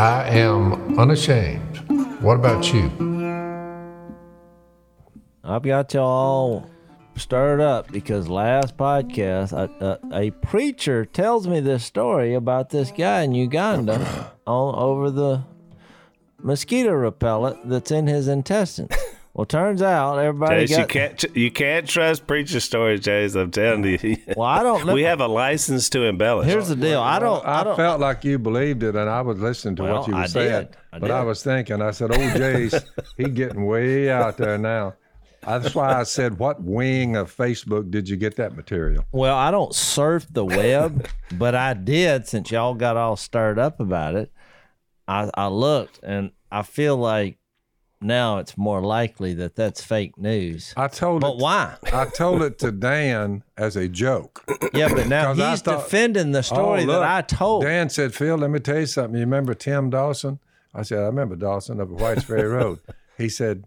I am unashamed. What about you? I've got y'all stirred up because last podcast, a, a, a preacher tells me this story about this guy in Uganda on over the mosquito repellent that's in his intestines. Well, turns out everybody Jase, you can't you can't trust preacher stories, Jase. I'm telling you. Well, I don't know. we have a license to embellish. Here's the deal. I don't. I I, don't. felt like you believed it, and I was listening to Well, what you were I saying. did. I but I was thinking, I said, "Oh, Jase, he getting way out there now." That's why I said, "What wing of Facebook did you get that material?" Well, I don't surf the web, but I did since y'all got all stirred up about it. I, I looked and I feel like now it's more likely that that's fake news. I told But it. why? I told it to Dan as a joke. Yeah, but now he's thought- defending the oh, story Oh, that I told. Dan said, Phil, let me tell you something. You remember Tim Dawson? I said, I remember Dawson up at Whites Ferry Road. He said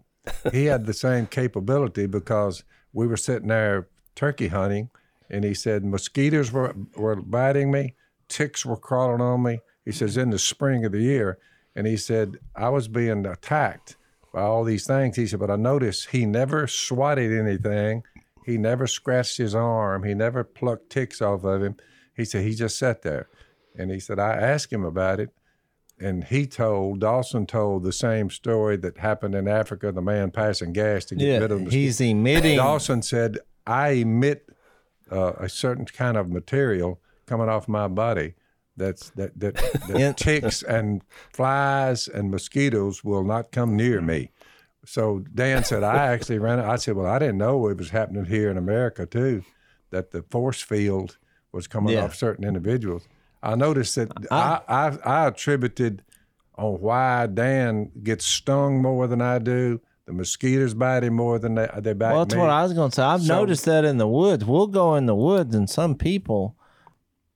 he had the same capability because we were sitting there turkey hunting, and he said mosquitoes were, were biting me, ticks were crawling on me. He says, in the spring of the year. And he said, I was being attacked all these things. He said, but I noticed he never swatted anything. He never scratched his arm. He never plucked ticks off of him. He said, he just sat there. And he said, I asked him about it. And he told, Dawson told the same story that happened in Africa, the man passing gas to get yeah, rid of the he's emitting. Dawson said, I emit uh, a certain kind of material coming off my body that's that that, that ticks and flies and mosquitoes will not come near me. So Dan said, I actually ran it. I said, Well, I didn't know it was happening here in America too, that the force field was coming Yeah. off certain individuals. I noticed that I, I, I attributed on why Dan gets stung more than I do. The mosquitoes bite him more than they, they bite well, that's me. what I was going to say. I've So- noticed that in the woods. We'll go in the woods, and some people,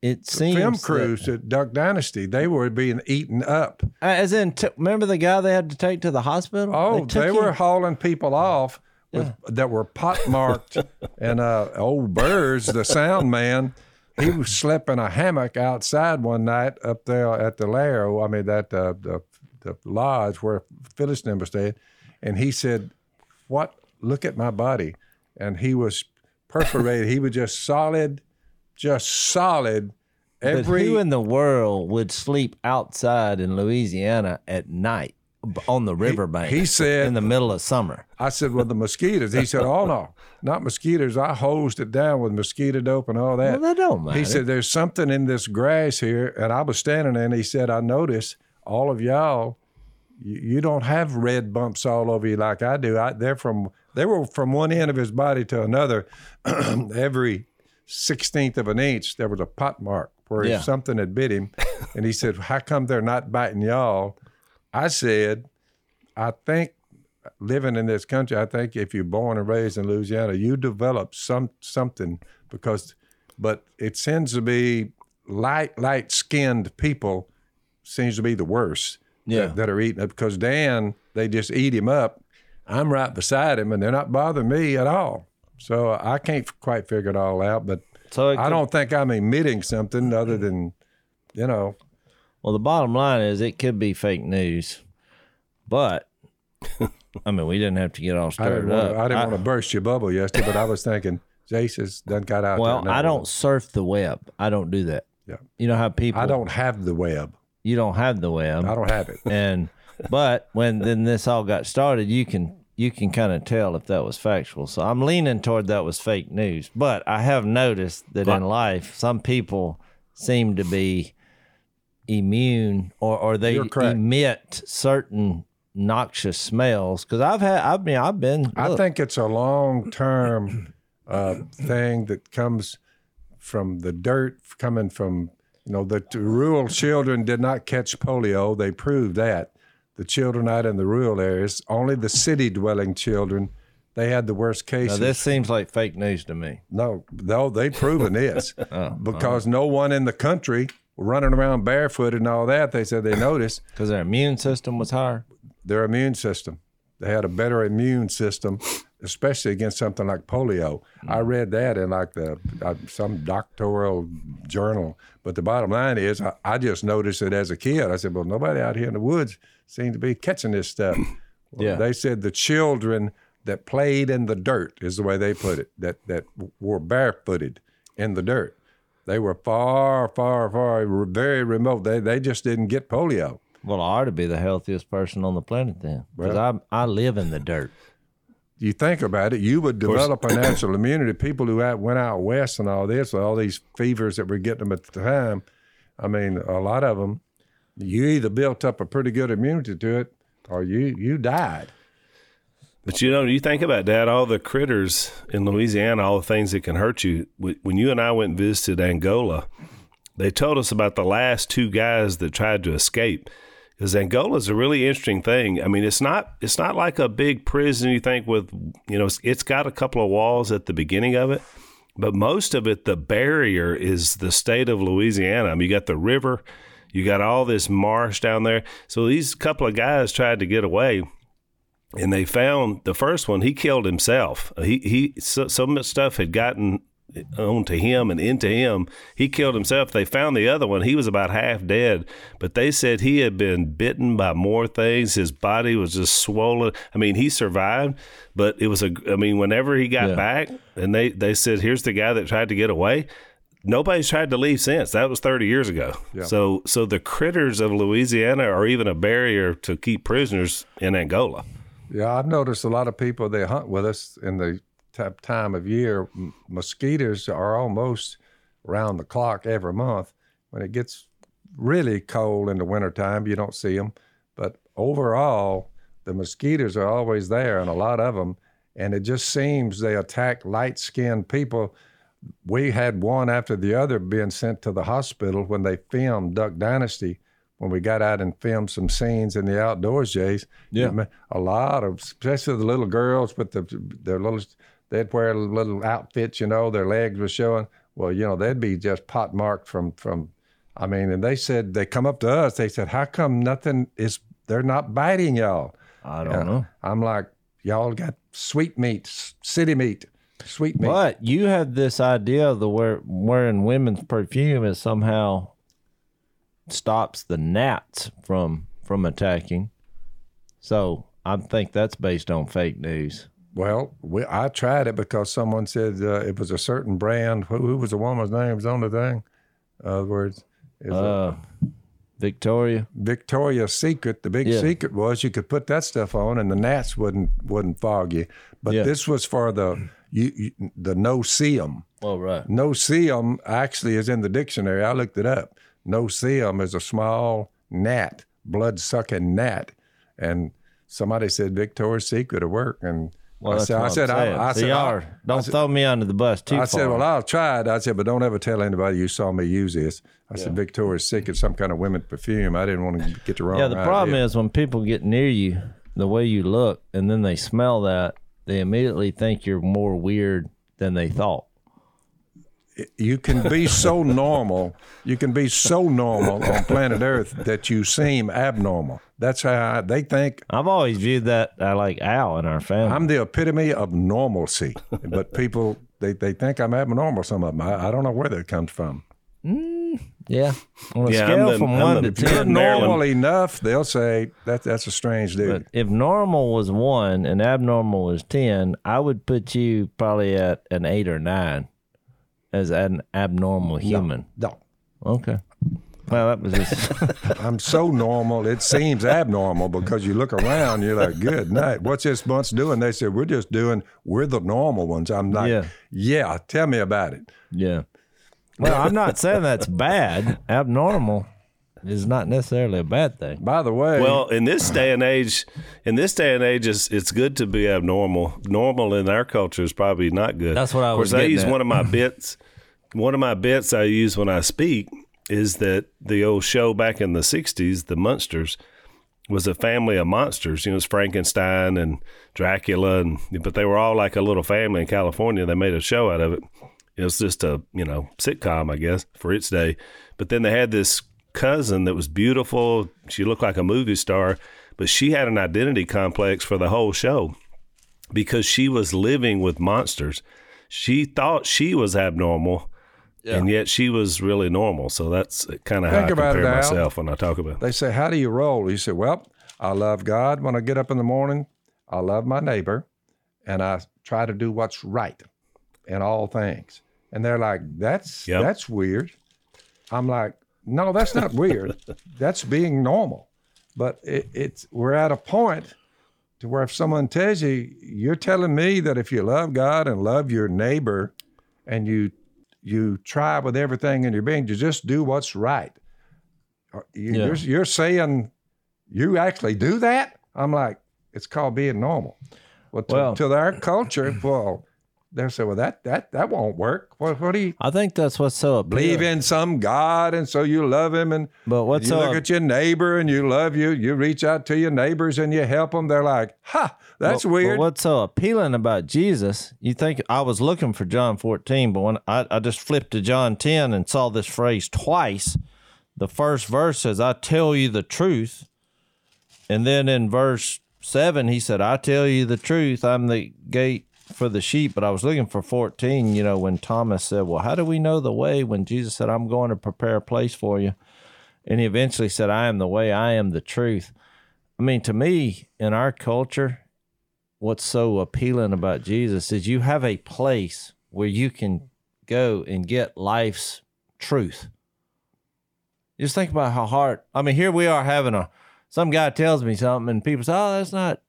it seems film that- crews at Duck Dynasty, they were being eaten up. Uh, as in, t- remember the guy they had to take to the hospital? Oh, they, him- were hauling people off with, that were pockmarked. and uh, old Burrs, the sound man, he was slept in a hammock outside one night up there at the lair. I mean, that uh, the, the lodge where Phyllis and were staying. And he said, What? Look at my body. And he was perforated. he was just solid, just solid. But who in the world would sleep outside in Louisiana at night on the riverbank? he said- in the middle of summer. I said, well, the mosquitoes. He said, oh, no, not mosquitoes. I hosed it down with mosquito dope and all that. Well, that don't matter. he said, there's something in this grass here. And I was standing there and he said, I noticed all of y'all, you, you don't have red bumps all over you like I do. I, they're from, they were from one end of his body to another. Every 16th of an inch, there was a pot mark where Yeah. something had bit him. and he said, how come they're not biting y'all? I said, I think living in this country, I think if you're born and raised in Louisiana, you develop some something because, but it seems to be light light skinned people seems to be the worst. Yeah. that, that are eating it because Dan they just eat him up. I'm right beside him and they're not bothering me at all. So I can't quite figure it all out, but So I don't think I'm emitting something other than, you know, Well, the bottom line is it could be fake news, but I mean, we didn't have to get all I stirred didn't, want up. to, I didn't want to burst your bubble yesterday, but I was thinking Jase's done got out well. I don't surf the web. I don't do that. Yeah. You know how people I don't have the web. you don't have the web. I don't have it. and but when then this all got started, you can you can kind of tell if that was factual. So I'm leaning toward that was fake news. But I have noticed that in life, some people seem to be immune or or they emit certain noxious smells. Because I've had I mean I've been I think it's a long term uh, thing that comes from the dirt coming from you know the t- rural children did not catch polio. They proved that the children out in the rural areas, only the city dwelling children, they had the worst now cases. this seems like fake news to me. No, no, they've proven this Oh, because no one in the country running around barefoot and all that. They said they noticed Because their immune system was higher. their immune system. They had a better immune system especially against something like polio. I read that in like the uh, some doctoral journal. But the bottom line is, I, I just noticed it as a kid. I said, well, nobody out here in the woods seemed to be catching this stuff. Well, Yeah. They said the children that played in the dirt is the way they put it. That that were barefooted in the dirt. They were far, far, far, very remote. They they just didn't get polio. Well, I ought to be the healthiest person on the planet then, because I I live in the dirt. you think about it, you would develop a natural immunity. People who out, went out west and all this, all these fevers that were getting them at the time, I mean, a lot of them, you either built up a pretty good immunity to it or you you died. But you know, you think about that, all the critters in Louisiana, all the things that can hurt you. When you and I went and visited Angola, they told us about the last two guys that tried to escape. Because Angola is a really interesting thing. I mean, it's not it's not like a big prison. You think with you know, it's, it's got a couple of walls at the beginning of it, but most of it, the barrier is the state of Louisiana. I mean, you got the river, you got all this marsh down there. So these couple of guys tried to get away and they found the first one he killed himself. He he so, so much stuff had gotten onto him and into him. He killed himself. They found the other one. He was about half dead but they said he had been bitten by more things. His body was just swollen. I mean he survived but it was a i mean whenever he got Yeah. back and they they said here's the guy that tried to get away Nobody's tried to leave since. That was 30 years ago. So so the critters of Louisiana are even a barrier to keep prisoners in Angola. Yeah, I've noticed a lot of people they hunt with us in the time of year. M- mosquitoes are almost round the clock every month. When it gets really cold in the wintertime, you don't see them. But overall, the mosquitoes are always there, and a lot of them. And it just seems they attack light skinned people. We had one after the other being sent to the hospital when they filmed Duck Dynasty. When we got out and filmed some scenes in the outdoors, Jase, Yeah. A lot of, especially the little girls with the their little, they'd wear little outfits, you know, their legs were showing. Well, you know, they'd be just pot marked from from. I mean, and they said they come up to us. They said, "How come nothing is? They're not biting y'all." I don't uh, know. I'm like, y'all got sweet meat, city meat, sweet meat. But you have this idea of the wear, wearing women's perfume is somehow stops the gnats from from attacking. So I think that's based on fake news. Well, we, I tried it because someone said uh, it was a certain brand. Who, who was the woman's name? Was on the thing. In other words, is it- Uh, Victoria. Victoria's Secret. The big Yeah. secret was you could put that stuff on, and the gnats wouldn't wouldn't fog you. But Yeah. this was for the you, you, the no-see-um. Oh right. No-see-um actually is in the dictionary. I looked it up. No-see-um is a small gnat, blood sucking gnat, and somebody said Victoria's Secret at work, and Well, I said, I said. I, I said, I, are- don't throw me under the bus too far. I far. said, well, I'll try it. I said, but don't ever tell anybody you saw me use this. I said, Victoria's Secret, some kind of women's perfume. I didn't want to get the wrong. yeah, the problem idea. is when people get near you, the way you look, and then they smell that, they immediately think you're more weird than they thought. you can be so normal. You can be so normal on planet Earth that you seem abnormal. That's how I, they think. I've always viewed that I like Al in our family. I'm the epitome of normalcy, but people they, they think I'm abnormal. Some of them, I, I don't know where that comes from. Mm, yeah, on a Yeah, scale the- from I'm one the- to If you're ten. Maryland. normal enough, they'll say that that's a strange dude. But if normal was one and abnormal was ten, I would put you probably at an eight or nine as an abnormal human. no, Okay. Well, that was just I'm so normal. It seems abnormal because you look around, you're like, good night. What's this bunch doing? They said, we're just doing, we're the normal ones. I'm like, Yeah. yeah, tell me about it. yeah. Well, I'm not saying that's bad. Abnormal is not necessarily a bad thing. By the way, Well, in this day and age, in this day and age, it's, it's good to be abnormal. Normal in our culture is probably not good. That's what I Of was course, I use at. one of my bits. One of my bits I use when I speak is that the old show back in the '60s, the Munsters, was a family of monsters. You know, it's Frankenstein and Dracula, and but they were all like a little family in California. They made a show out of it. It was just a you know sitcom, I guess, for its day. But then they had this cousin that was beautiful. She looked like a movie star, but she had an identity complex for the whole show. because she was living with monsters. She thought she was abnormal, and yet she was really normal. So that's kind of how I compare it, myself when I talk about. it. They say, How do you roll? You say, Well, I love God when I get up in the morning. I love my neighbor, and I try to do what's right in all things. And they're like, That's Yep. that's weird. I'm like, No, that's not weird. that's being normal. But it, it's we're at a point to where if someone tells you, you're telling me that if you love God and love your neighbor, and you you try with everything in your being to just do what's right. You, Yeah. you're, you're saying you actually do that? I'm like, it's called being normal. Well, to, Well- to our culture, well, they'll say, well, that that that won't work. What, what do you I think that's what's so believe in some God, and so you love him, and But what's you so look at your neighbor and you love you. You reach out to your neighbors and you help them. They're like, ha, that's But- weird. But what's so appealing about Jesus? You think I was looking for John 14, but when I, I just flipped to John 10 and saw this phrase twice, the first verse says, I tell you the truth. And then in verse 7, he said, I tell you the truth. I'm the gate for the sheep. But I was looking for 14, you know, when Thomas said, Well, how do we know the way? When Jesus said, I'm going to prepare a place for you. And he eventually said, I am the way, I am the truth. I mean, to me, in our culture, what's so appealing about Jesus is you have a place where you can go and get life's truth. Just think about how hard. I mean, here we are having a. Some guy tells me something, and people say, "Oh, that's not."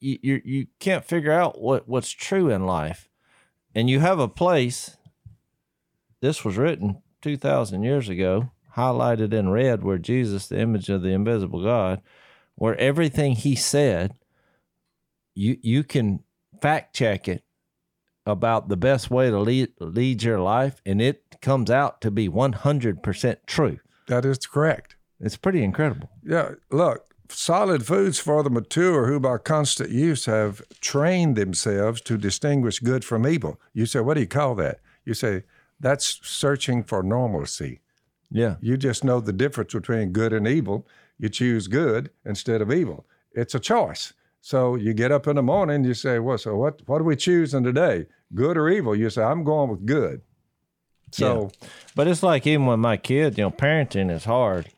You you, you can't figure out what what's true in life, and you have a place. This was written two thousand years ago, highlighted in red, where Jesus, the image of the invisible God, where everything he said you you can fact check it about the best way to lead lead your life and it comes out to be 100% true that is correct. it's pretty incredible Yeah, look, solid foods for the mature who by constant use have trained themselves to distinguish good from evil. You say, what do you call that? You say, that's searching for normalcy. yeah You just know the difference between good and evil. You choose good instead of evil. It's a choice. So you get up in the morning, you say, well, so what, what are we choosing today? Good or evil? You say, I'm going with good. So but it's like even with my kids you know parenting is hard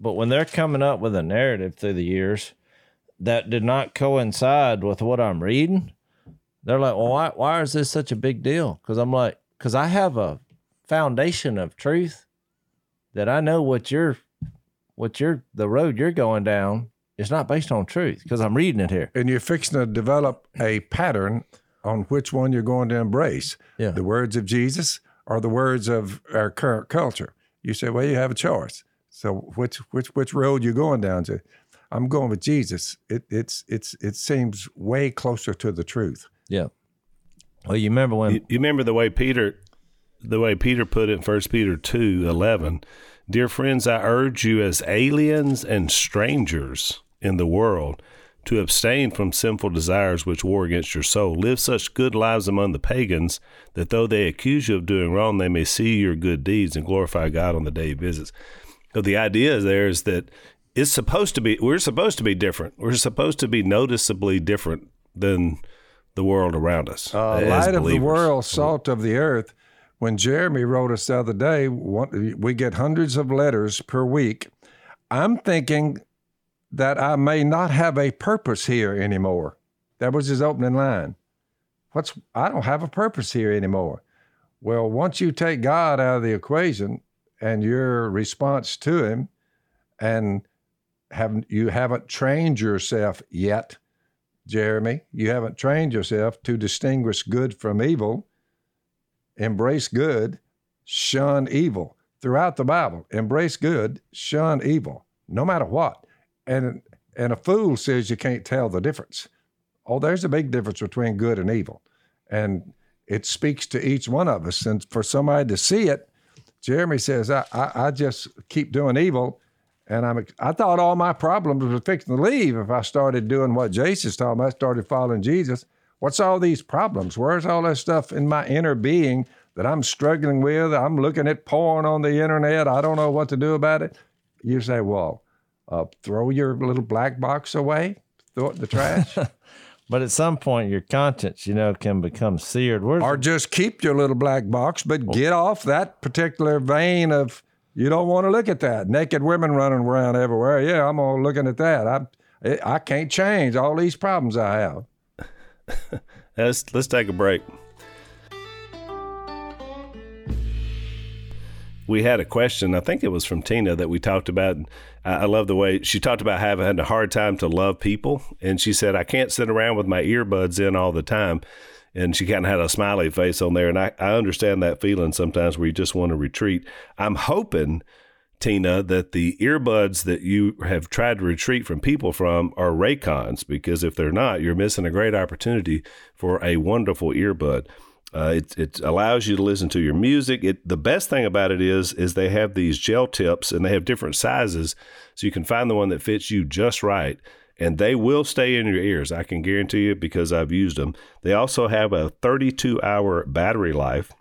but when they're coming up with a narrative through the years that did not coincide with what i'm reading they're like well why, why is this such a big deal because i'm like because i have a foundation of truth that i know what you're what you're the road you're going down is not based on truth because i'm reading it here and you're fixing to develop a pattern on which one you're going to embrace. Yeah. The words of Jesus or the words of our current culture. You say, well, you have a choice. So which which which road you going down to? I'm going with Jesus. It it's it's it seems way closer to the truth. yeah well you remember when You, you remember the way Peter, the way Peter put it in First Peter two eleven. Dear friends, I urge you as aliens and strangers in the world to abstain from sinful desires which war against your soul. Live such good lives among the pagans that though they accuse you of doing wrong, they may see your good deeds and glorify God on the day he visits. So the idea there is that it's supposed to be we're supposed to be different. We're supposed to be noticeably different than the world around us. Uh, light of the world, salt of the earth. When Jeremy wrote us the other day, we get hundreds of letters per week. I'm thinking that I may not have a purpose here anymore. That was his opening line. What's I don't have a purpose here anymore. Well, once you take God out of the equation and your response to him and haven't you haven't trained yourself yet, Jeremy, you haven't trained yourself to distinguish good from evil, embrace good, shun evil. Throughout the Bible, embrace good, shun evil, no matter what. And and a fool says you can't tell the difference. Oh, there's a big difference between good and evil. And it speaks to each one of us. And for somebody to see it, Jeremy says, I, I, I just keep doing evil. And I'm, I thought all my problems were fixing to leave if I started doing what Jason's talking about, I started following Jesus. What's all these problems? Where's all that stuff in my inner being that I'm struggling with? I'm looking at porn on the internet. I don't know what to do about it. You say, well, uh, throw your little black box away, throw it in the trash. But at some point, your conscience, you know, can become seared. Where's Or just keep your little black box, but oh. get off that particular vein of you don't want to look at that naked women running around everywhere. Yeah, I'm all looking at that. I I can't change all these problems I have. let's let's take a break. we had a question. I think it was from Tina that we talked about. I love the way she talked about having a hard time to love people, and she said, "I can't sit around with my earbuds in all the time." And she kind of had a smiley face on there, and I, I understand that feeling sometimes where you just want to retreat. I'm hoping, Tina, that the earbuds that you have tried to retreat from people from are Raycons, because if they're not, you're missing a great opportunity for a wonderful earbud. Uh, it, it allows you to listen to your music. It, the best thing about it is is they have these gel tips and they have different sizes, so you can find the one that fits you just right. And they will stay in your ears. I can guarantee you because I've used them. They also have a 32 hour battery life,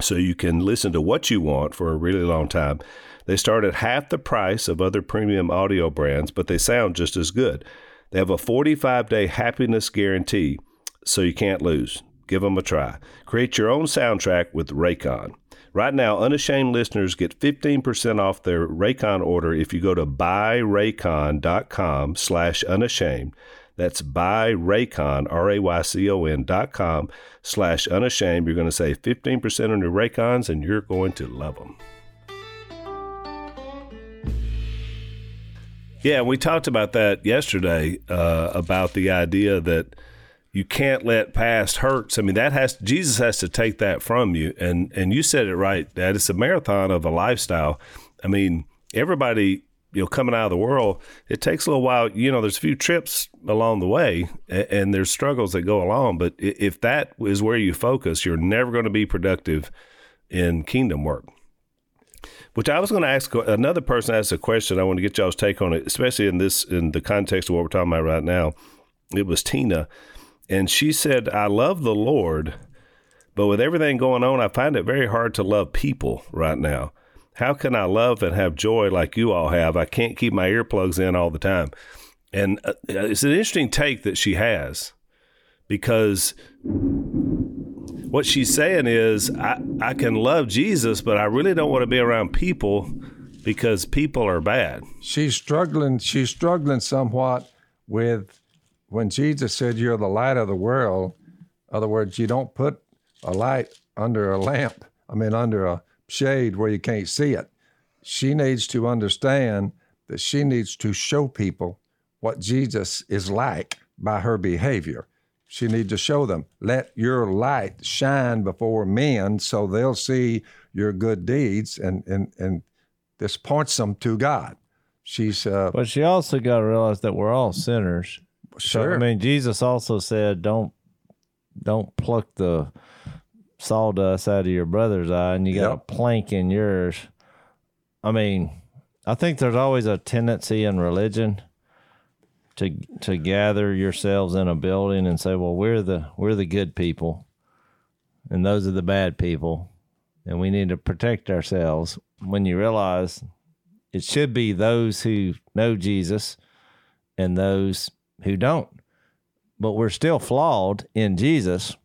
so you can listen to what you want for a really long time. They start at half the price of other premium audio brands, but they sound just as good. They have a 45 day happiness guarantee, so you can't lose. Give them a try. Create your own soundtrack with Raycon. Right now, Unashamed listeners get 15% off their Raycon order if you go to buyraycon.com slash unashamed. That's buyraycon, R-A-Y-C-O-N dot com slash unashamed. You're going to save 15% on your Raycons and you're going to love them. Yeah, we talked about that yesterday uh, about the idea that – you can't let past hurts. I mean, that has Jesus has to take that from you. And and you said it right, Dad. It's a marathon of a lifestyle. I mean, everybody, you know, coming out of the world, it takes a little while. You know, there's a few trips along the way, and, and there's struggles that go along. But if that is where you focus, you're never going to be productive in kingdom work. Which I was going to ask another person asked a question. I want to get y'all's take on it, especially in this in the context of what we're talking about right now. It was Tina and she said, I love the Lord, but with everything going on, I find it very hard to love people right now. How can I love and have joy like you all have? I can't keep my earplugs in all the time. And uh, it's an interesting take that she has because what she's saying is, I, I can love Jesus, but I really don't want to be around people because people are bad. She's struggling. She's struggling somewhat with when Jesus said, You're the light of the world, in other words, you don't put a light under a lamp, I mean, under a shade where you can't see it. She needs to understand that she needs to show people what Jesus is like by her behavior. She needs to show them, let your light shine before men so they'll see your good deeds and, and, and this points them to God. She's uh, But she also got to realize that we're all sinners Sure. So, I mean, Jesus also said, "Don't don't pluck the sawdust out of your brother's eye, and you got yep. a plank in yours." I mean, I think there's always a tendency in religion to to gather yourselves in a building and say, "Well, we're the we're the good people, and those are the bad people, and we need to protect ourselves." When you realize it should be those who know Jesus and those who don't. But we're still flawed in Jesus.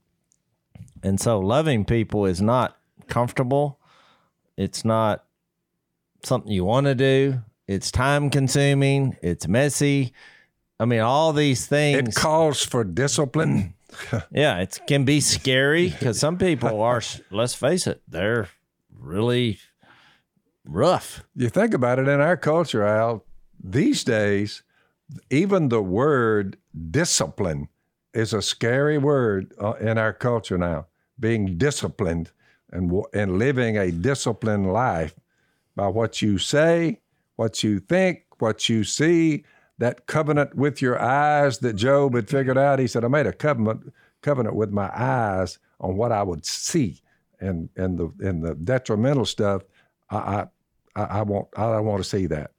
And so loving people is not comfortable. It's not something you want to do. It's time consuming. It's messy. I mean, all these things. It calls for discipline. yeah, it can be scary because some people are, let's face it, they're really rough. You think about it in our culture, Al, these days, even the word discipline is a scary word uh, in our culture now. Being disciplined and and living a disciplined life by what you say, what you think, what you see. That covenant with your eyes that Job had figured out. He said, "I made a covenant covenant with my eyes on what I would see, and and the and the detrimental stuff. I I, I want I don't want to see that."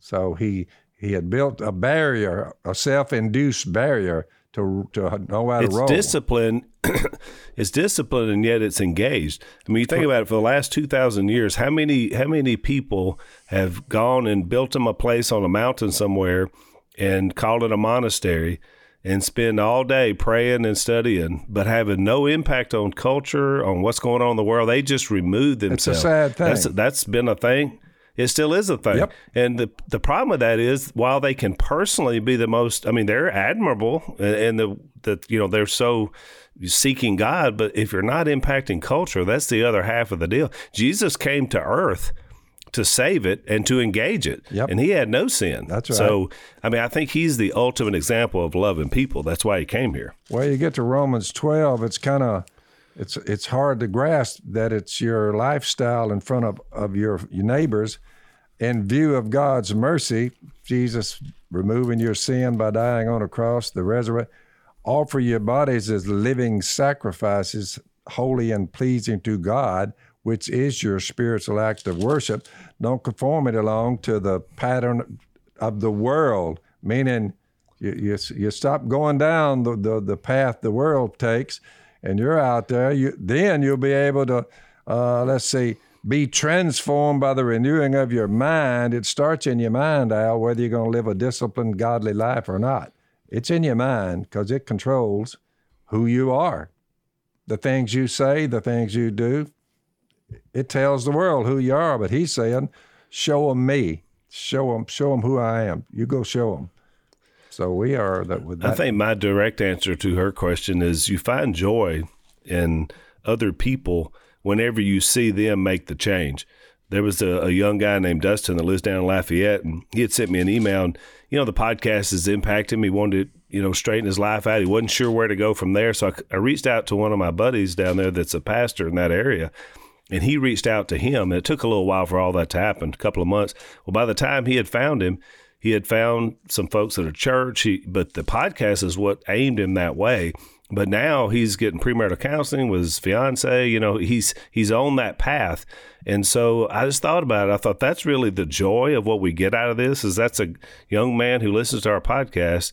So he he had built a barrier, a self-induced barrier to to know how to it's roll. discipline. it's discipline, and yet it's engaged. I mean, you think about it. For the last two thousand years, how many how many people have gone and built them a place on a mountain somewhere and called it a monastery? and spend all day praying and studying, but having no impact on culture, on what's going on in the world. They just remove themselves. It's a sad thing. That's, that's been a thing. It still is a thing. Yep. And the the problem with that is while they can personally be the most I mean, they're admirable and, the that you know, they're so seeking God, but if you're not impacting culture, that's the other half of the deal. Jesus came to earth to save it and to engage it. Yep. And he had no sin. That's right. So, I mean, I think he's the ultimate example of loving people. That's why he came here. Well, you get to Romans 12, it's kind of it's it's hard to grasp that it's your lifestyle in front of, of your, your neighbors in view of God's mercy, Jesus removing your sin by dying on a cross, the resurrection, offer your bodies as living sacrifices, holy and pleasing to God, which is your spiritual act of worship. Don't conform it along to the pattern of the world, meaning you, you, you stop going down the, the, the path the world takes and you're out there, you, then you'll be able to, uh, let's see, be transformed by the renewing of your mind. It starts in your mind, Al, whether you're going to live a disciplined, godly life or not. It's in your mind because it controls who you are. The things you say, the things you do, it tells the world who you are. But he's saying, show them me. Show them, show them who I am. You go show them. So we are that with that. I think my direct answer to her question is you find joy in other people whenever you see them make the change. There was a, a, young guy named Dustin that lives down in Lafayette, and he had sent me an email. And you know, the podcast has impacted him. He wanted to, you know, straighten his life out. He wasn't sure where to go from there, so I, I reached out to one of my buddies down there that's a pastor in that area, and he reached out to him. And it took a little while for all that to happen, a couple of months. Well, by the time he had found him, he had found some folks at a church. He, but the podcast is what aimed him that way. But now he's getting premarital counseling with his fiance. You know, he's he's on that path. And so I just thought about it. I thought that's really the joy of what we get out of this is that's a young man who listens to our podcast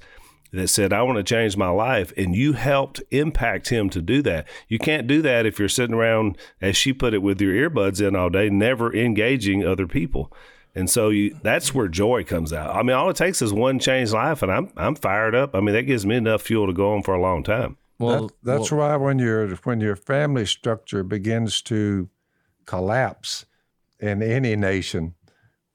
that said, I want to change my life. And you helped impact him to do that. You can't do that if you're sitting around, as she put it, with your earbuds in all day, never engaging other people. And so you, that's where joy comes out. I mean, all it takes is one changed life, and I'm I'm fired up. I mean, that gives me enough fuel to go on for a long time. Well, that, that's well, why when your when your family structure begins to collapse in any nation,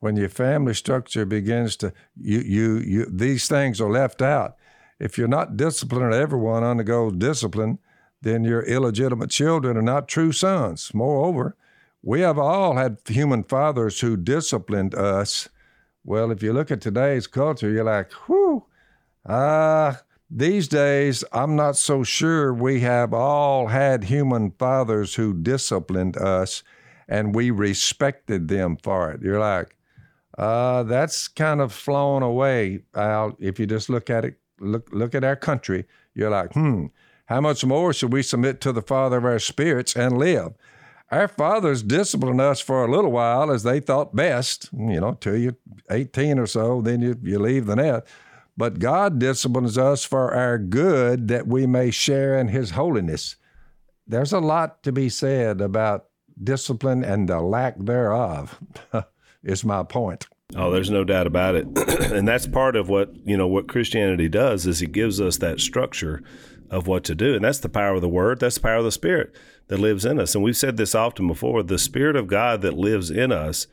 when your family structure begins to you you you these things are left out. If you're not disciplining everyone undergoes discipline, then your illegitimate children are not true sons. Moreover, we have all had human fathers who disciplined us. Well, if you look at today's culture, you're like, whew, ah, uh, these days, I'm not so sure we have all had human fathers who disciplined us and we respected them for it. You're like, uh, that's kind of flown away. If you just look at it, look look at our country, you're like, hmm, how much more should we submit to the Father of our spirits and live? Our fathers disciplined us for a little while as they thought best, you know, till you're 18 or so, then you, you leave the net. But God disciplines us for our good that we may share in His holiness. There's a lot to be said about discipline and the lack thereof, is my point. Oh, there's no doubt about it. and that's part of what, you know, what Christianity does is it gives us that structure of what to do. And that's the power of the word, that's the power of the spirit that lives in us. And we've said this often before the Spirit of God that lives in us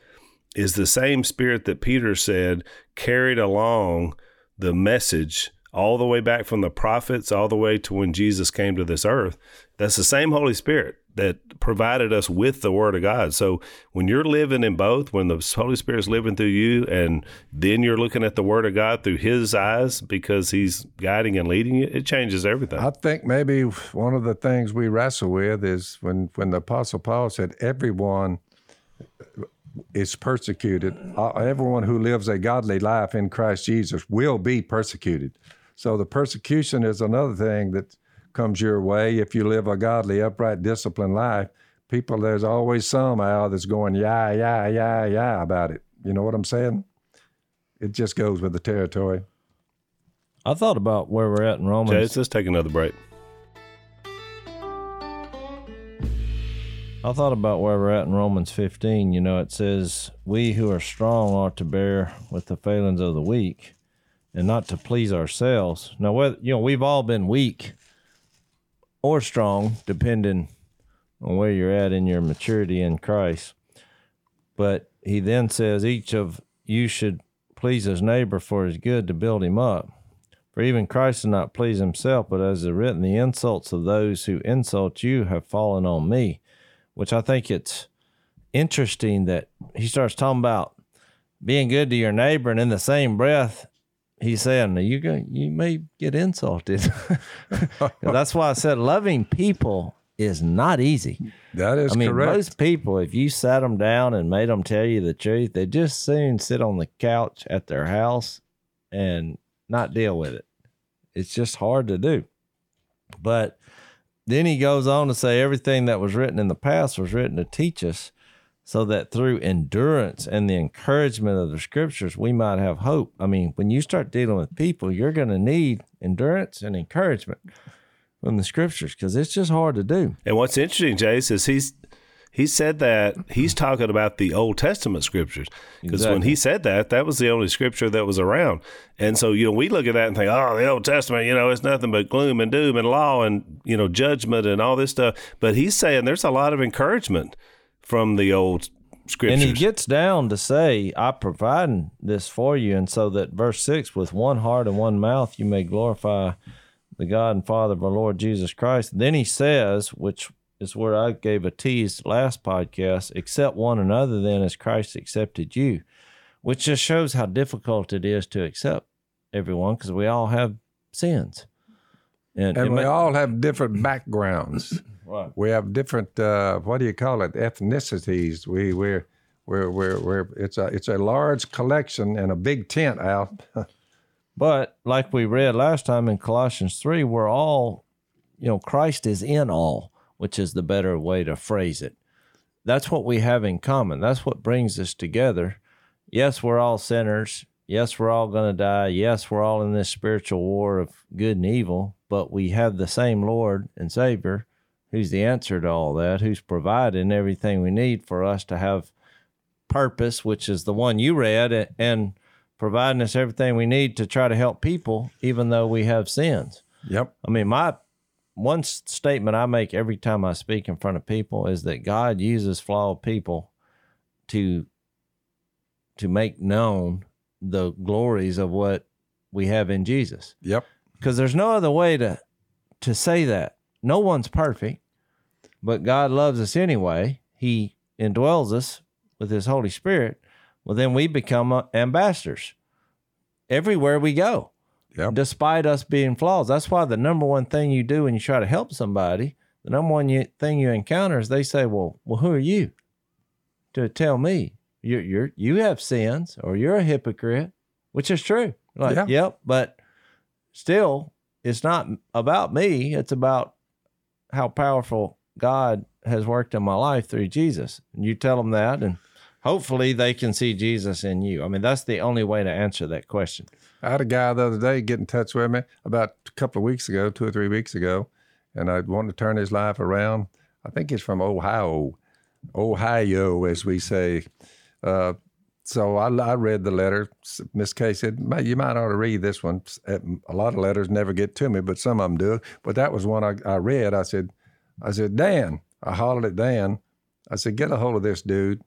is the same Spirit that Peter said carried along the message all the way back from the prophets all the way to when Jesus came to this earth. That's the same Holy Spirit that provided us with the Word of God. So when you're living in both, when the Holy Spirit's living through you, and then you're looking at the Word of God through His eyes because He's guiding and leading you, it changes everything. I think maybe one of the things we wrestle with is when when the Apostle Paul said, "Everyone." is persecuted. Uh, everyone who lives a godly life in Christ Jesus will be persecuted. So the persecution is another thing that comes your way if you live a godly, upright, disciplined life. People, there's always some out that's going, yeah, yeah, yeah, yeah about it. You know what I'm saying? It just goes with the territory. I thought about where we're at in Romans. Jay, let's take another break. I thought about where we're at in Romans 15. You know, it says, We who are strong ought to bear with the failings of the weak and not to please ourselves. Now, whether you know, we've all been weak or strong, depending on where you're at in your maturity in Christ. But he then says each of you should please his neighbor for his good to build him up. For even Christ did not please himself, but as is written, the insults of those who insult you have fallen on me. Which I think it's interesting that he starts talking about being good to your neighbor, and in the same breath, he's saying you go, you may get insulted. That's why I said loving people is not easy. That is I mean, correct. most people, if you sat them down and made them tell you the truth, they just soon sit on the couch at their house and not deal with it. It's just hard to do. But then he goes on to say everything that was written in the past was written to teach us so that through endurance and the encouragement of the scriptures, we might have hope. I mean, when you start dealing with people, you're going to need endurance and encouragement from the scriptures because it's just hard to do. And what's interesting, Jase, is he's he said that he's mm-hmm. talking about the Old Testament scriptures because when he said that, that was the only scripture that was around. And so you know we look at that and think, oh, the Old Testament, you know, it's nothing but gloom and doom and law and you know judgment and all this stuff. But he's saying there's a lot of encouragement from the old scriptures. And he gets down to say, I provide this for you. And so that verse six, with one heart and one mouth, you may glorify the God and Father of our Lord Jesus Christ. Then he says, which is where I gave a tease last podcast, accept one another then as Christ accepted you, which just shows how difficult it is to accept everyone because we all have sins. And, and we ma- all have different backgrounds. Right. we have different uh, what do you call it ethnicities we we're we're we're, we're it's a it's a large collection and a big tent out But like we read last time in Colossians 3, we're all, you know, Christ is in all, which is the better way to phrase it. That's what we have in common. That's what brings us together. Yes, we're all sinners. Yes, we're all going to die. Yes, we're all in this spiritual war of good and evil, but we have the same Lord and Savior who's the answer to all that, who's providing everything we need for us to have purpose, which is the one you read, and providing us everything we need to try to help people, even though we have sins. yep I mean, my one statement I make every time I speak in front of people is that God uses flawed people to to make known the glories of what we have in Jesus. yep Because there's no other way to to say that. No one's perfect, but God loves us anyway. He indwells us with His Holy Spirit. Well, then we become uh, ambassadors everywhere we go yep despite us being flaws. That's why the number one thing you do when you try to help somebody, the number one you, thing you encounter is they say, "Well, well, who are you to tell me you're you're you have sins or you're a hypocrite?" Which is true. Like, Yeah. yep, but still, it's not about me. It's about how powerful God has worked in my life through Jesus. And you tell them that, and hopefully they can see Jesus in you. I mean, that's the only way to answer that question. I had a guy the other day get in touch with me about a couple of weeks ago, two or three weeks ago, and I wanted to turn his life around. I think he's from Ohio, Ohio, as we say. Uh, so I, I read the letter. Miss Kay said, "You might ought to read this one." A lot of letters never get to me, but some of them do. But that was one I, I read. I said, "I said, Dan." I hollered at Dan. I said, "Get a hold of this dude,"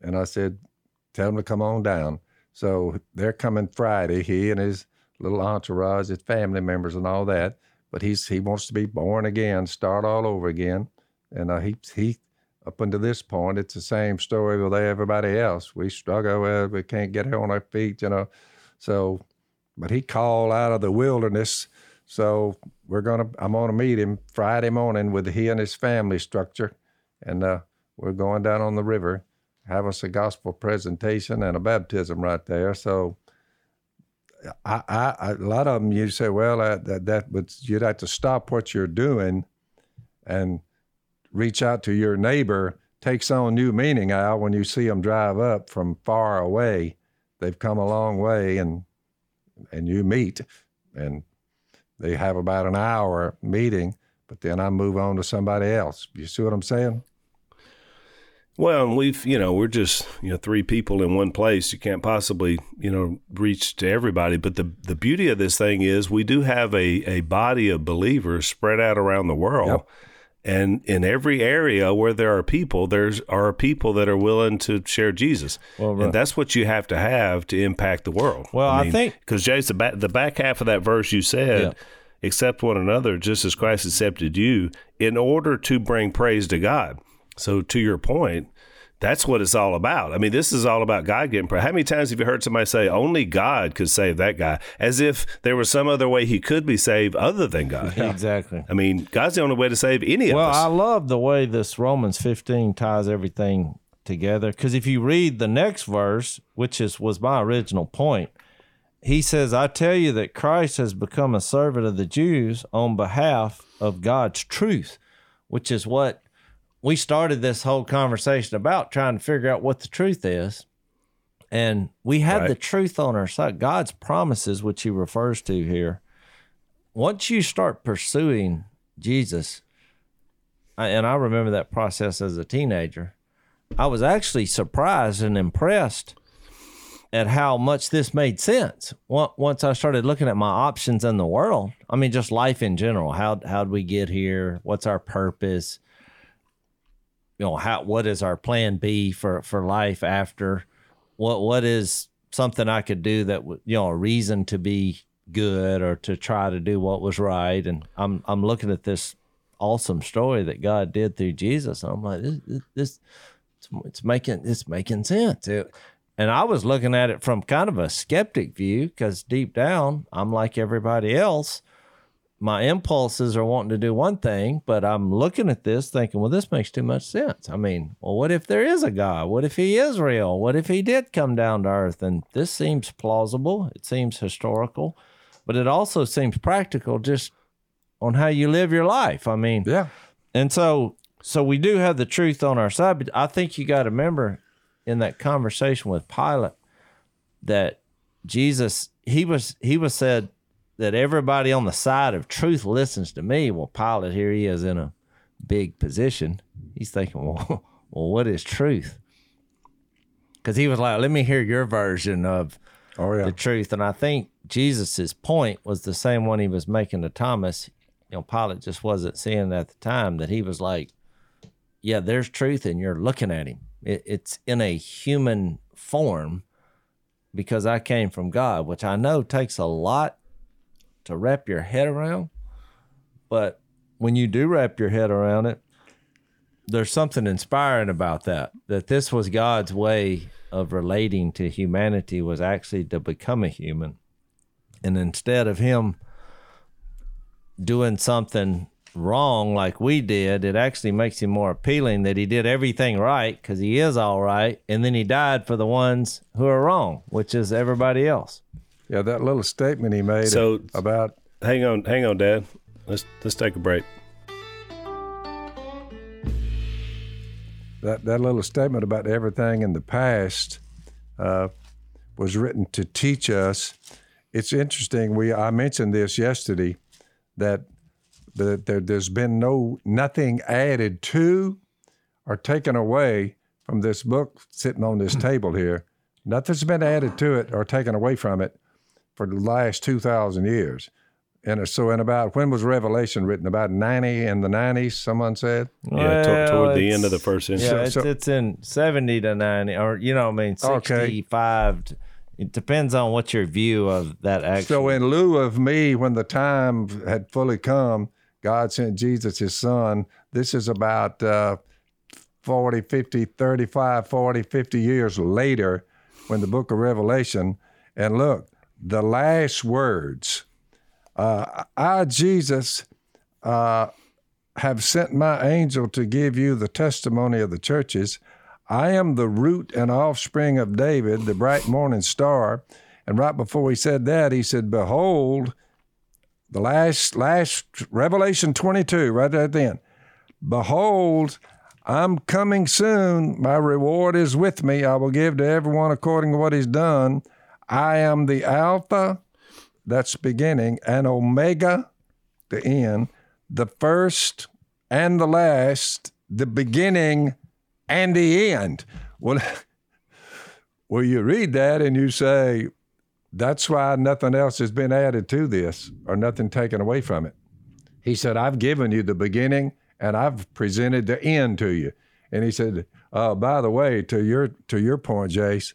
and I said, "Tell him to come on down." So they're coming Friday. He and his little entourage, his family members, and all that. But he's he wants to be born again, start all over again. And uh, he he up until this point, it's the same story with everybody else. We struggle with we can't get on our feet, you know. So, but he called out of the wilderness. So we're gonna I'm gonna meet him Friday morning with he and his family structure, and uh, we're going down on the river have us a gospel presentation and a baptism right there. So, I, I, I a lot of them you say, well, uh, that that would you'd have to stop what you're doing, and reach out to your neighbor. Takes on new meaning, Al, when you see them drive up from far away. They've come a long way, and and you meet, and they have about an hour meeting, but then I move on to somebody else. You see what I'm saying? Well, and we've, you know, we're just, you know, three people in one place. You can't possibly, you know, reach to everybody. But the the beauty of this thing is we do have a, a body of believers spread out around the world. Yep. And in every area where there are people, there's are people that are willing to share Jesus, Well, right. and that's what you have to have to impact the world. Well, I think- because Jason, the back, the back half of that verse you said, Yeah. accept one another just as Christ accepted you, in order to bring praise to God. So, to your point, that's what it's all about. I mean, this is all about God getting praise. How many times have you heard somebody say, only God could save that guy, as if there was some other way he could be saved other than God? Exactly. I mean, God's the only way to save any Well, of us. Well, I love the way this Romans 15 ties everything together because if you read the next verse, which is was my original point, he says, "I tell you that Christ has become a servant of the Jews on behalf of God's truth," which is what we started this whole conversation about trying to figure out what the truth is. And we have Right. the truth on our side. God's promises, which he refers to here. Once you start pursuing Jesus, and I remember that process as a teenager, I was actually surprised and impressed at how much this made sense. Once I started looking at my options in the world, I mean, just life in general. How how'd we get here? What's our purpose? You know, how what is our plan B for for life after? What what is something I could do that would you know a reason to be good or to try to do what was right? And I'm I'm looking at this awesome story that God did through Jesus. And I'm like, this, this, this it's, making it's making sense. It- and I was looking at it from kind of a skeptic view because deep down, I'm like everybody else. My impulses are wanting to do one thing, but I'm looking at this thinking, well, this makes too much sense. I mean, well, what if there is a God? What if he is real? What if he did come down to earth? And this seems plausible. It seems historical, but it also seems practical just on how you live your life. I mean, Yeah. and so so we do have the truth on our side, but I think you got to remember in that conversation with Pilate that Jesus he was he was said that everybody on the side of truth listens to me. Well, Pilate here he is in a big position. He's thinking, well, well, what is truth? Because he was like, let me hear your version of Oh yeah. the truth. And I think Jesus's point was the same one he was making to Thomas. You know, Pilate just wasn't seeing at the time that he was like, yeah, there's truth, and you're looking at him. It, it's in a human form because I came from God, which I know takes a lot to wrap your head around. But when you do wrap your head around it, there's something inspiring about that. That this was God's way of relating to humanity was actually to become a human. And instead of him doing something wrong like we did, it actually makes him more appealing that he did everything right because he is all right. And then he died for the ones who are wrong, which is everybody else. Yeah, that little statement he made So- about hang on, hang on, Dad. Let's let's take a break. that, that little statement about everything in the past uh, was written to teach us. It's interesting. We I mentioned this yesterday that that there, there's been no nothing added to or taken away from this book sitting on this table here. Nothing's been added to it or taken away from it for the last two thousand years. And so, in about when was Revelation written? About ninety in the nineties, someone said. Yeah, to- Well, toward the end of the first century. Yeah, So- it's, so- it's in 70 to 90, or, you know, what I mean, Okay. 65. to- It depends on what your view of that actually. So, in lieu of me, when the time had fully come, God sent Jesus, his son. This is about uh, 40, 50, 35, 40, 50 years later when the book of Revelation. And look, the last words uh, I, Jesus, uh, have sent my angel to give you the testimony of the churches. I am the root and offspring of David, the bright morning star. And right before he said that, he said, Behold, the last last Revelation 22, right at the end. Behold, I'm coming soon. My reward is with me. I will give to everyone according to what he's done. I am the Alpha, that's beginning, and Omega, the end, the first and the last, the beginning and the end. Well, well, you read that and you say, that's why nothing else has been added to this or nothing taken away from it. He said, I've given you the beginning and I've presented the end to you. And he said, uh, by the way, to your to your point, Jase,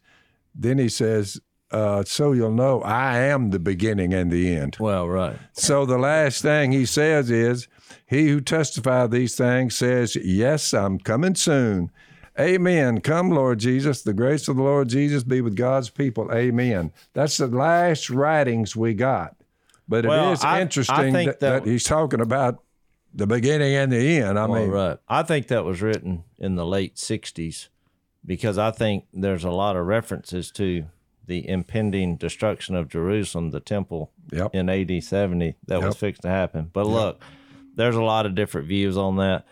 then he says, uh, so you'll know I am the beginning and the end. Well, right. So the last thing he says is, He who testified these things says, Yes, I'm coming soon. Amen. Come, Lord Jesus. The grace of the Lord Jesus be with God's people. Amen. That's the last writings we got. But Well, it is I- I interesting think that, that- that he's talking about the beginning and the end. I Well, mean, right. I think that was written in the late '60s because I think there's a lot of references to the impending destruction of Jerusalem, the temple Yep. in AD 70 that was fixed to happen. But look, there's a lot of different views on that.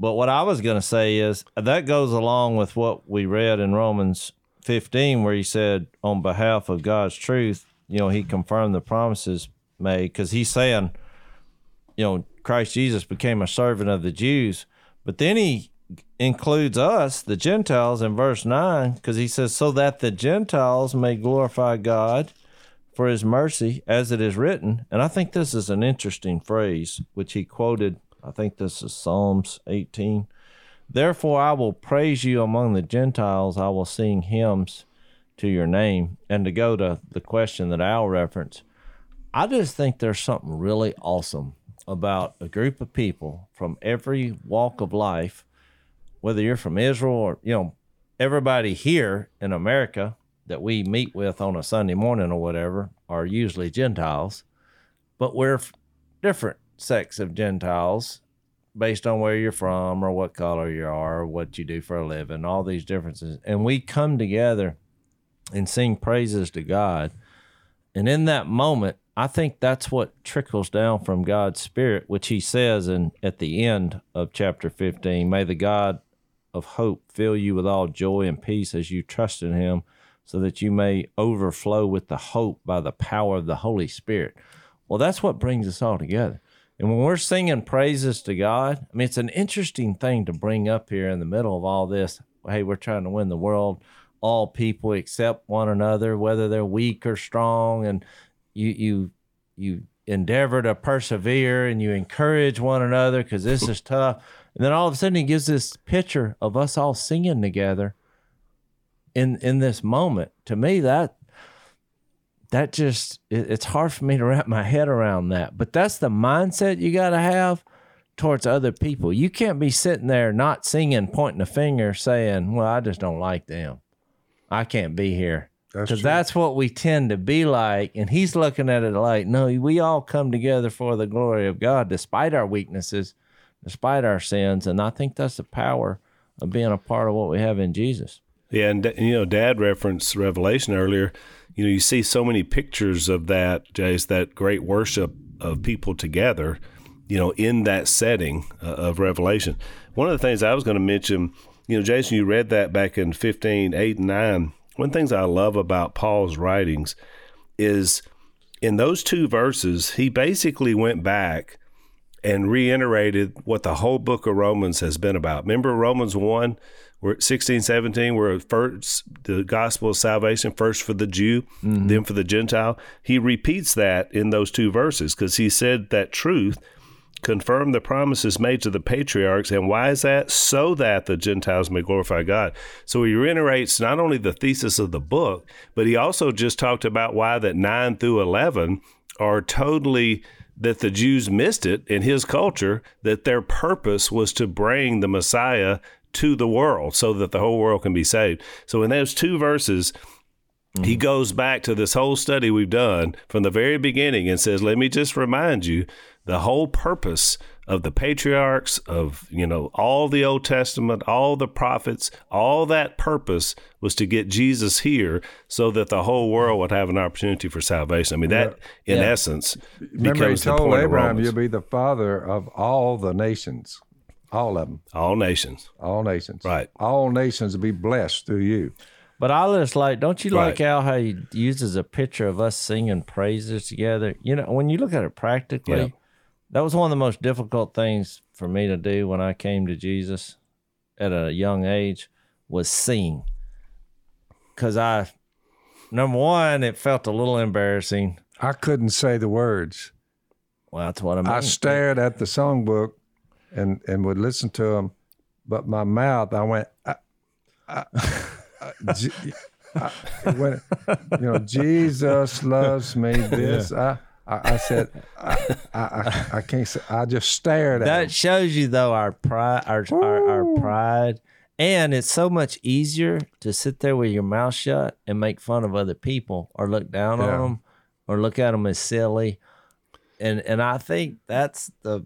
But what I was going to say is that goes along with what we read in Romans 15, where he said, on behalf of God's truth, you know, he confirmed the promises made because he's saying, you know, Christ Jesus became a servant of the Jews. But then he includes us, the Gentiles, in verse 9, because he says, so that the Gentiles may glorify God for his mercy, as it is written. And I think this is an interesting phrase, which he quoted. I think this is Psalms 18. Therefore, I will praise you among the Gentiles. I will sing hymns to your name. And to go to the question that Al referenced, I just think there's something really awesome about a group of people from every walk of life, whether you're from Israel or, you know, everybody here in America that we meet with on a Sunday morning or whatever are usually Gentiles, but we're different sects of Gentiles based on where you're from or what color you are or what you do for a living, all these differences. And we come together and sing praises to God. And in that moment, I think that's what trickles down from God's Spirit, which He says in at the end of chapter 15, May the God of hope fill you with all joy and peace as you trust in Him, so that you may overflow with the hope by the power of the Holy Spirit. Well, that's what brings us all together. And when we're singing praises to God, I mean, it's an interesting thing to bring up here in the middle of all this. Hey, we're trying to win the world. All people accept one another, whether they're weak or strong, and you you you endeavor to persevere and you encourage one another because this is tough. And then all of a sudden, he gives this picture of us all singing together in in this moment. To me, that that just it, it's hard for me to wrap my head around that. But that's the mindset you got to have towards other people. You can't be sitting there not singing, pointing a finger, saying, "Well, I just don't like them. I can't be here." Because true. that's what we tend to be like. And he's looking at it like, no, we all come together for the glory of God, despite our weaknesses, despite our sins. And I think that's the power of being a part of what we have in Jesus. Yeah, and you know, Dad referenced Revelation earlier. You know, you see so many pictures of that, Jase, that great worship of people together. You know, in that setting uh, of Revelation. One of the things I was going to mention, you know, Jason, you read that back in 15, 8, and 9. One of the things I love about Paul's writings is in those two verses, he basically went back and reiterated what the whole book of Romans has been about. Remember Romans 1, where 16, 17, where first the gospel of salvation, first for the Jew, mm-hmm. then for the Gentile. He repeats that in those two verses because he said that truth confirmed the promises made to the patriarchs. And why is that? So that the Gentiles may glorify God. So he reiterates not only the thesis of the book, but he also just talked about why that 9 through 11 are totally that the Jews missed it in his culture, that their purpose was to bring the Messiah to the world so that the whole world can be saved. So in those two verses, he mm-hmm. goes back to this whole study we've done from the very beginning and says, "Let me just remind you, the whole purpose of the patriarchs of you know all the Old Testament, all the prophets, all that purpose was to get Jesus here so that the whole world would have an opportunity for salvation. I mean that, in Yeah. essence, Remember, he becomes the told point of Abraham, Romans. "You'll be the father of all the nations, all of them, all nations, all nations. Right. All nations will be blessed through you." But I just like, don't you like Right. Al how he uses a picture of us singing praises together? You know, when you look at it practically, Yeah. That was one of the most difficult things for me to do when I came to Jesus. at a young age was sing. Cause I, number one, it felt a little embarrassing. I couldn't say the words. Well, that's what I mean. I stared at the songbook and and would listen to them, but my mouth, I went, I, I, I, G- I- it went, you know, Jesus loves me. This, I, I, I said, I, I, I, I can't say. I just stared at that hymn. shows you though our pride, our, our our pride, and it's so much easier to sit there with your mouth shut and make fun of other people or look down Yeah. on them or look at them as silly. And and I think that's the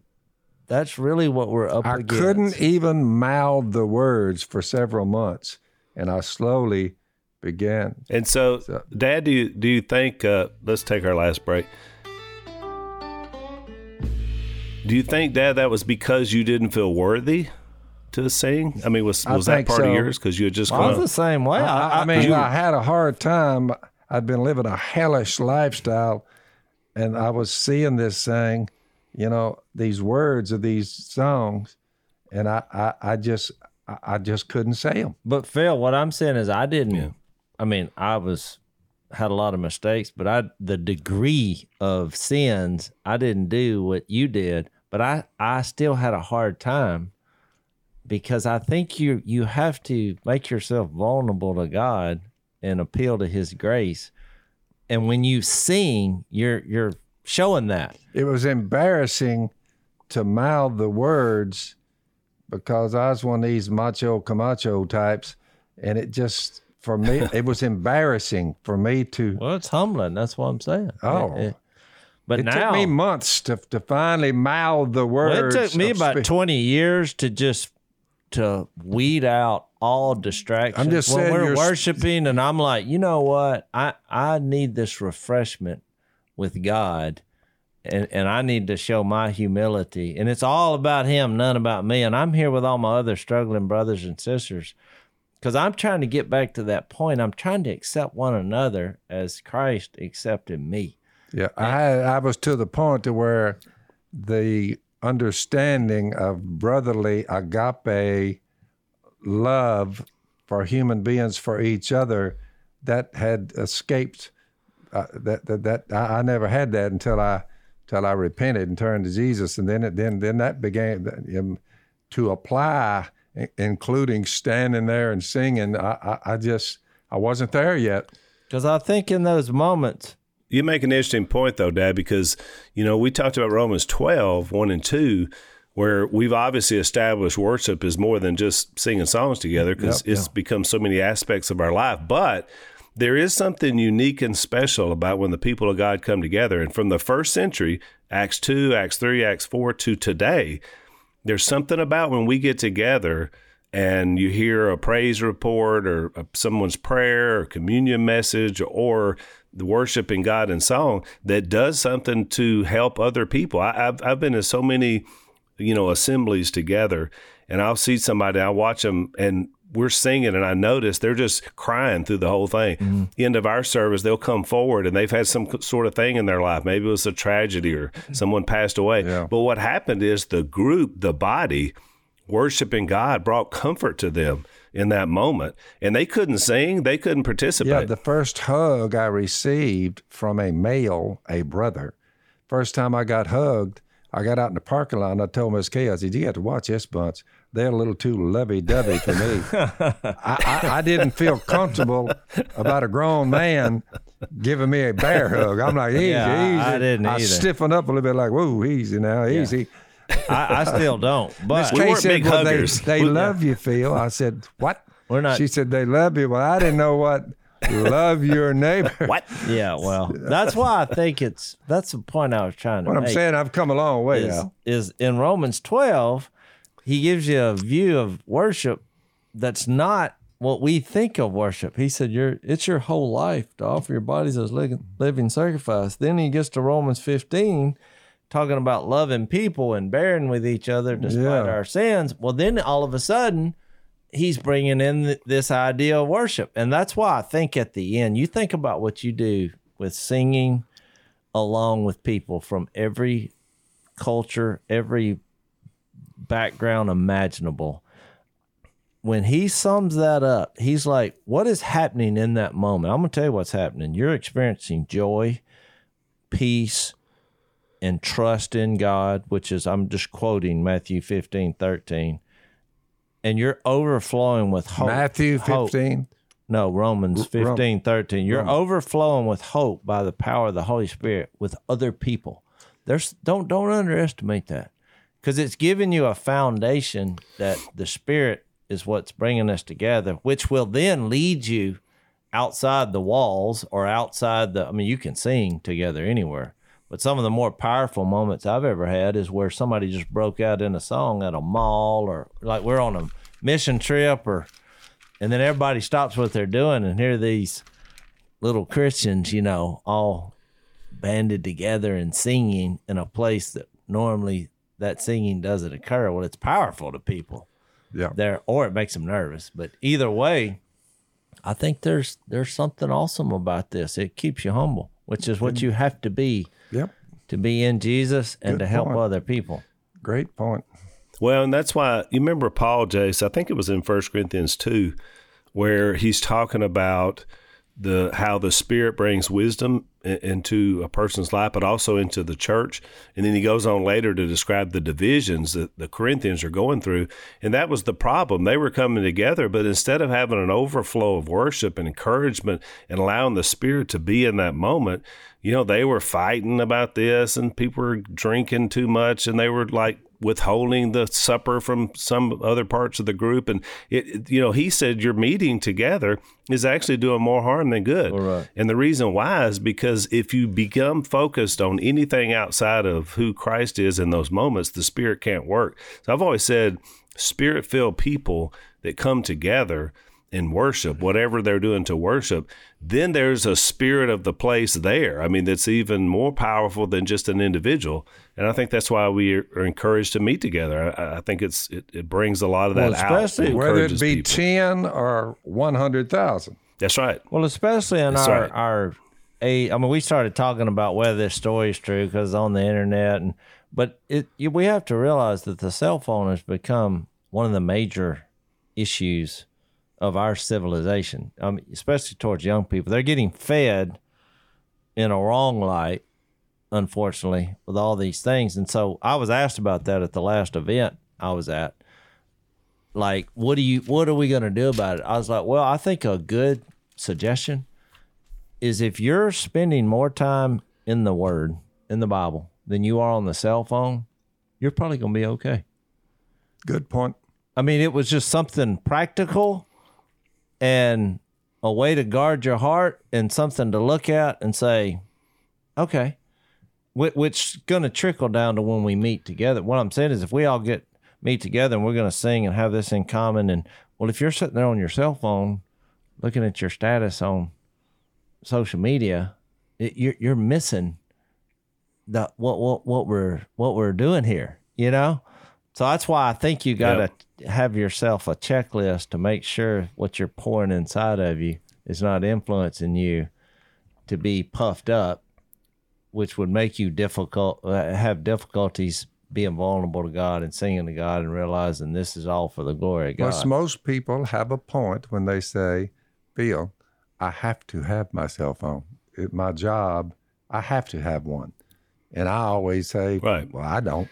that's really what we're up I against. couldn't even mouth the words for several months, and I slowly began. And so, So- Dad, do you do you think? Uh, let's take our last break. Do you think, Dad, that was because you didn't feel worthy to sing? I mean, was was that think part of yours because you had just I was come? the same way. I, I mean, you- I had a hard time. I'd been living a hellish lifestyle, and I was seeing this thing, you know, these words of these songs, and I, I, I just, I, I just couldn't say them. But Phil, what I'm saying is I didn't Yeah. I mean, I was had a lot of mistakes, but I the degree of sins, I didn't do what you did, but I I still had a hard time because I think you you have to make yourself vulnerable to God and appeal to his grace. And when you sing, you're you're showing that. It was embarrassing to mouth the words because I was one of these macho camacho types, and it just for me it was embarrassing for me to. Well, it's humbling. That's what I'm saying. Oh. It- it- but It now took me months to, to finally mouth the Well, words. it took me about spe- 20 years to just to weed out all distractions. I'm just when saying we're worshiping and I'm like, you know what? I I need this refreshment with God. And, and I need to show my humility. And it's all about him, none about me. And I'm here with all my other struggling brothers and sisters because I'm trying to get back to that point. I'm trying to accept one another as Christ accepted me. Yeah, I I was to the point to where the understanding of brotherly agape love for human beings for each other that had escaped. Uh, that that that I, I never had that until I until I repented and turned to Jesus, and then it then then that began um, to apply, including standing there and singing. I, I I just I wasn't there yet. Because I think in those moments, You make an interesting point, though, Dad, because, you know, we talked about Romans 12, 1 and 2, where we've obviously established worship is more than just singing songs together because Yep, it's become so many aspects of our life. But there is something unique and special about when the people of God come together. And from the first century, Acts 2, Acts 3, Acts 4 to today, there's something about when we get together and you hear a praise report or someone's prayer or communion message or the worshiping God in song that does something to help other people. I, I've I've been in so many, you know, assemblies together, and I'll see somebody, I watch them, and we're singing, and I notice they're just crying through the whole thing. Mm-hmm. End of our service, they'll come forward, and they've had some sort of thing in their life. Maybe it was a tragedy or mm-hmm. someone passed away. Yeah. But what happened is the group, the body, worshiping God brought comfort to them in that moment. And they couldn't sing, they couldn't participate. Yeah, the first hug I received from a male, a brother, first time I got hugged, I got out in the parking lot and I told Miss Kay, I said, You have to watch this bunch. They're a little too lovey dovey for me. I, I, I didn't feel comfortable about a grown man giving me a bear hug. I'm like, easy, Yeah, easy. I didn't I either. stiffened up a little bit, like, whoa, easy now, easy. I, I still don't. But We Kay weren't said, big well, they, huggers. they We- love you, Phil. I said, what? We're not- She said, they love you. Well, I didn't know what love your neighbor. what? yeah, well, that's why I think it's that's the point I was trying to What I'm saying, I've come a long way is, now. is in Romans 12, he gives you a view of worship that's not what we think of worship. He said, "Your it's your whole life to offer your bodies as living, living sacrifice." Then he gets to Romans 15, talking about loving people and bearing with each other despite Yeah. our sins. Well, then all of a sudden, he's bringing in th- this idea of worship, and that's why I think at the end, you think about what you do with singing along with people from every culture, every background imaginable. when he sums that up, he's like, what is happening in that moment? I'm going to tell you what's happening. You're experiencing joy, peace, and trust in God, which is, I'm just quoting Matthew 15, 13. And you're overflowing with hope. Matthew hope. 15. No, Romans Ro- 15, 13. You're Romans. overflowing with hope by the power of the Holy Spirit with other people. There's don't don't underestimate that. Cuz it's giving you a foundation that the Spirit is what's bringing us together, which will then lead you outside the walls or outside the I mean you can sing together anywhere. But some of the more powerful moments I've ever had is where somebody just broke out in a song at a mall or like we're on a mission trip or and then everybody stops what they're doing and here these little Christians, you know, all banded together and singing in a place that normally that singing doesn't occur. Well, it's powerful to people Yeah. there, or it makes them nervous. But either way, I think there's there's something awesome about this. It keeps you humble, which is what you have to be Yep. to be in Jesus and Good to help point. other people. Great point. Well, and that's why you remember Paul, Jase. I think it was in First Corinthians two, where he's talking about the how the Spirit brings wisdom into a person's life, but also into the church. And then he goes on later to describe the divisions that the Corinthians are going through. And that was the problem. They were coming together, but instead of having an overflow of worship and encouragement and allowing the Spirit to be in that moment, you know, they were fighting about this and people were drinking too much and they were like withholding the supper from some other parts of the group and it you know he said your meeting together is actually doing more harm than good Right. and the reason why is because if you become focused on anything outside of who Christ is in those moments the spirit can't work so i've always said spirit filled people that come together in worship, whatever they're doing to worship, then there's a spirit of the place there. I mean, that's even more powerful than just an individual. And I think that's why we are are encouraged to meet together. I, I think it's it, it brings a lot of that Well, out. especially- Whether it be people. 10 or 100,000. That's right. Well, especially in That's our right. our a, I mean, we started talking about whether this story is true because on the internet, and but it you, we have to realize that the cell phone has become one of the major issues of our civilization, um, especially towards young people. They're getting fed in a wrong light, unfortunately, with all these things. And so I was asked about that at the last event I was at. Like, what do you what are we gonna do about it? I was like, well, I think a good suggestion is if you're spending more time in the word, in the Bible, than you are on the cell phone, you're probably gonna be okay. Good point. I mean, it was just something practical and a way to guard your heart and something to look at and say, okay, which is going to trickle down to when we meet together. What I'm saying is, if we all get meet together and we're going to sing and have this in common, and well, if you're sitting there on your cell phone looking at your status on social media, it, you're you're missing the what what what we're what we're doing here. You know, so that's why I think you got to have yourself a checklist to make sure what you're pouring inside of you is not influencing you to be puffed up, which would make you difficult uh, have difficulties being vulnerable to God and singing to God and realizing this is all for the glory of God. Plus, most people have a point when they say, Bill, I have to have my cell phone. At my job, I have to have one. And I always say, Right. well, I don't.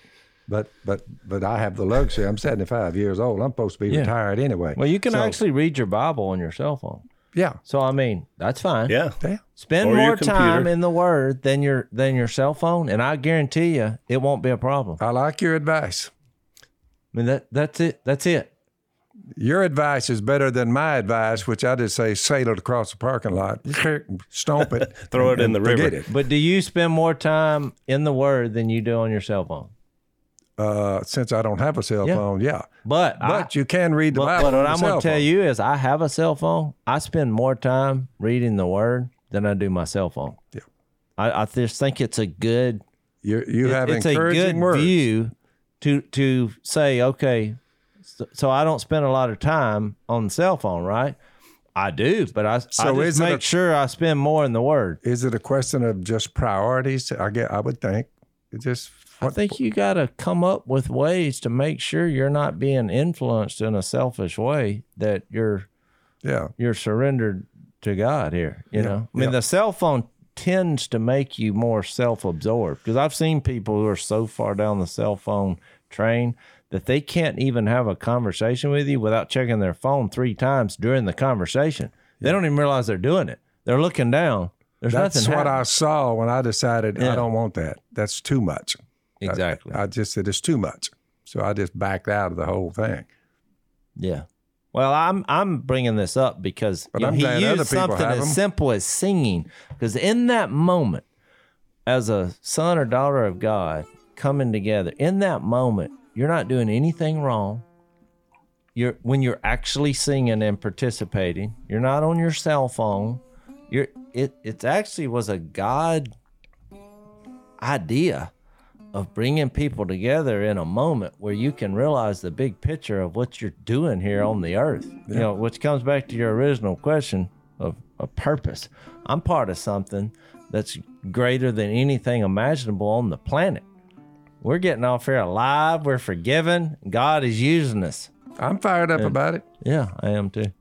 But but but I have the luxury. I'm 75 years old. I'm supposed to be Yeah. retired anyway. well, you can So, actually read your Bible on your cell phone. Yeah. So I mean, that's fine. Yeah. Yeah. Spend Or your more time computer. in the Word than your than your cell phone, and I guarantee you, it won't be a problem. I like your advice. I mean that that's it. That's it. Your advice is better than my advice, which I just say sail it across the parking lot, stomp it, Throw it in and the forget river. it. But do you spend more time in the Word than you do on your cell phone? Uh, since I don't have a cell Yeah. phone, yeah. But But you can read the But, Bible. but what I'm going to tell phone. you is, I have a cell phone. I spend more time reading the Word than I do my cell phone. Yeah. I, I just think it's a good, you you it- have it's a good words. view to to say, okay, so, so I don't spend a lot of time on the cell phone, right? I do, but I, So I is just make a- sure I spend more in the Word. Is it a question of just priorities? I get. I would think. It just I think you got to come up with ways to make sure you're not being influenced in a selfish way. That you're yeah. you're surrendered to God here. You Yeah, know, I mean, yeah. the cell phone tends to make you more self-absorbed because I've seen people who are so far down the cell phone train that they can't even have a conversation with you without checking their phone three times during the conversation. They don't even realize they're doing it. They're looking down. There's That's what I saw when I decided Yeah. I don't want that. That's too much. I- exactly. I, just said it's too much. So I just backed out of the whole thing. Yeah. Well, I'm I'm bringing this up because you know, he used something as simple as singing. Because in that moment, as a son or daughter of God coming together, in that moment, you're not doing anything wrong. You're when you're actually singing and participating. You're not on your cell phone. You're it. It actually was a God idea of bringing people together in a moment where you can realize the big picture of what you're doing here on the earth. You know, which comes back to your original question of a purpose. I'm part of something that's greater than anything imaginable on the planet. We're getting off here alive. We're forgiven. God is using us. I'm fired up about it. Yeah, I am too.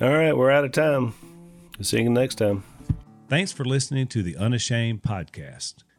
All right, we're out of time. See you next time. Thanks for listening to the Unashamed podcast.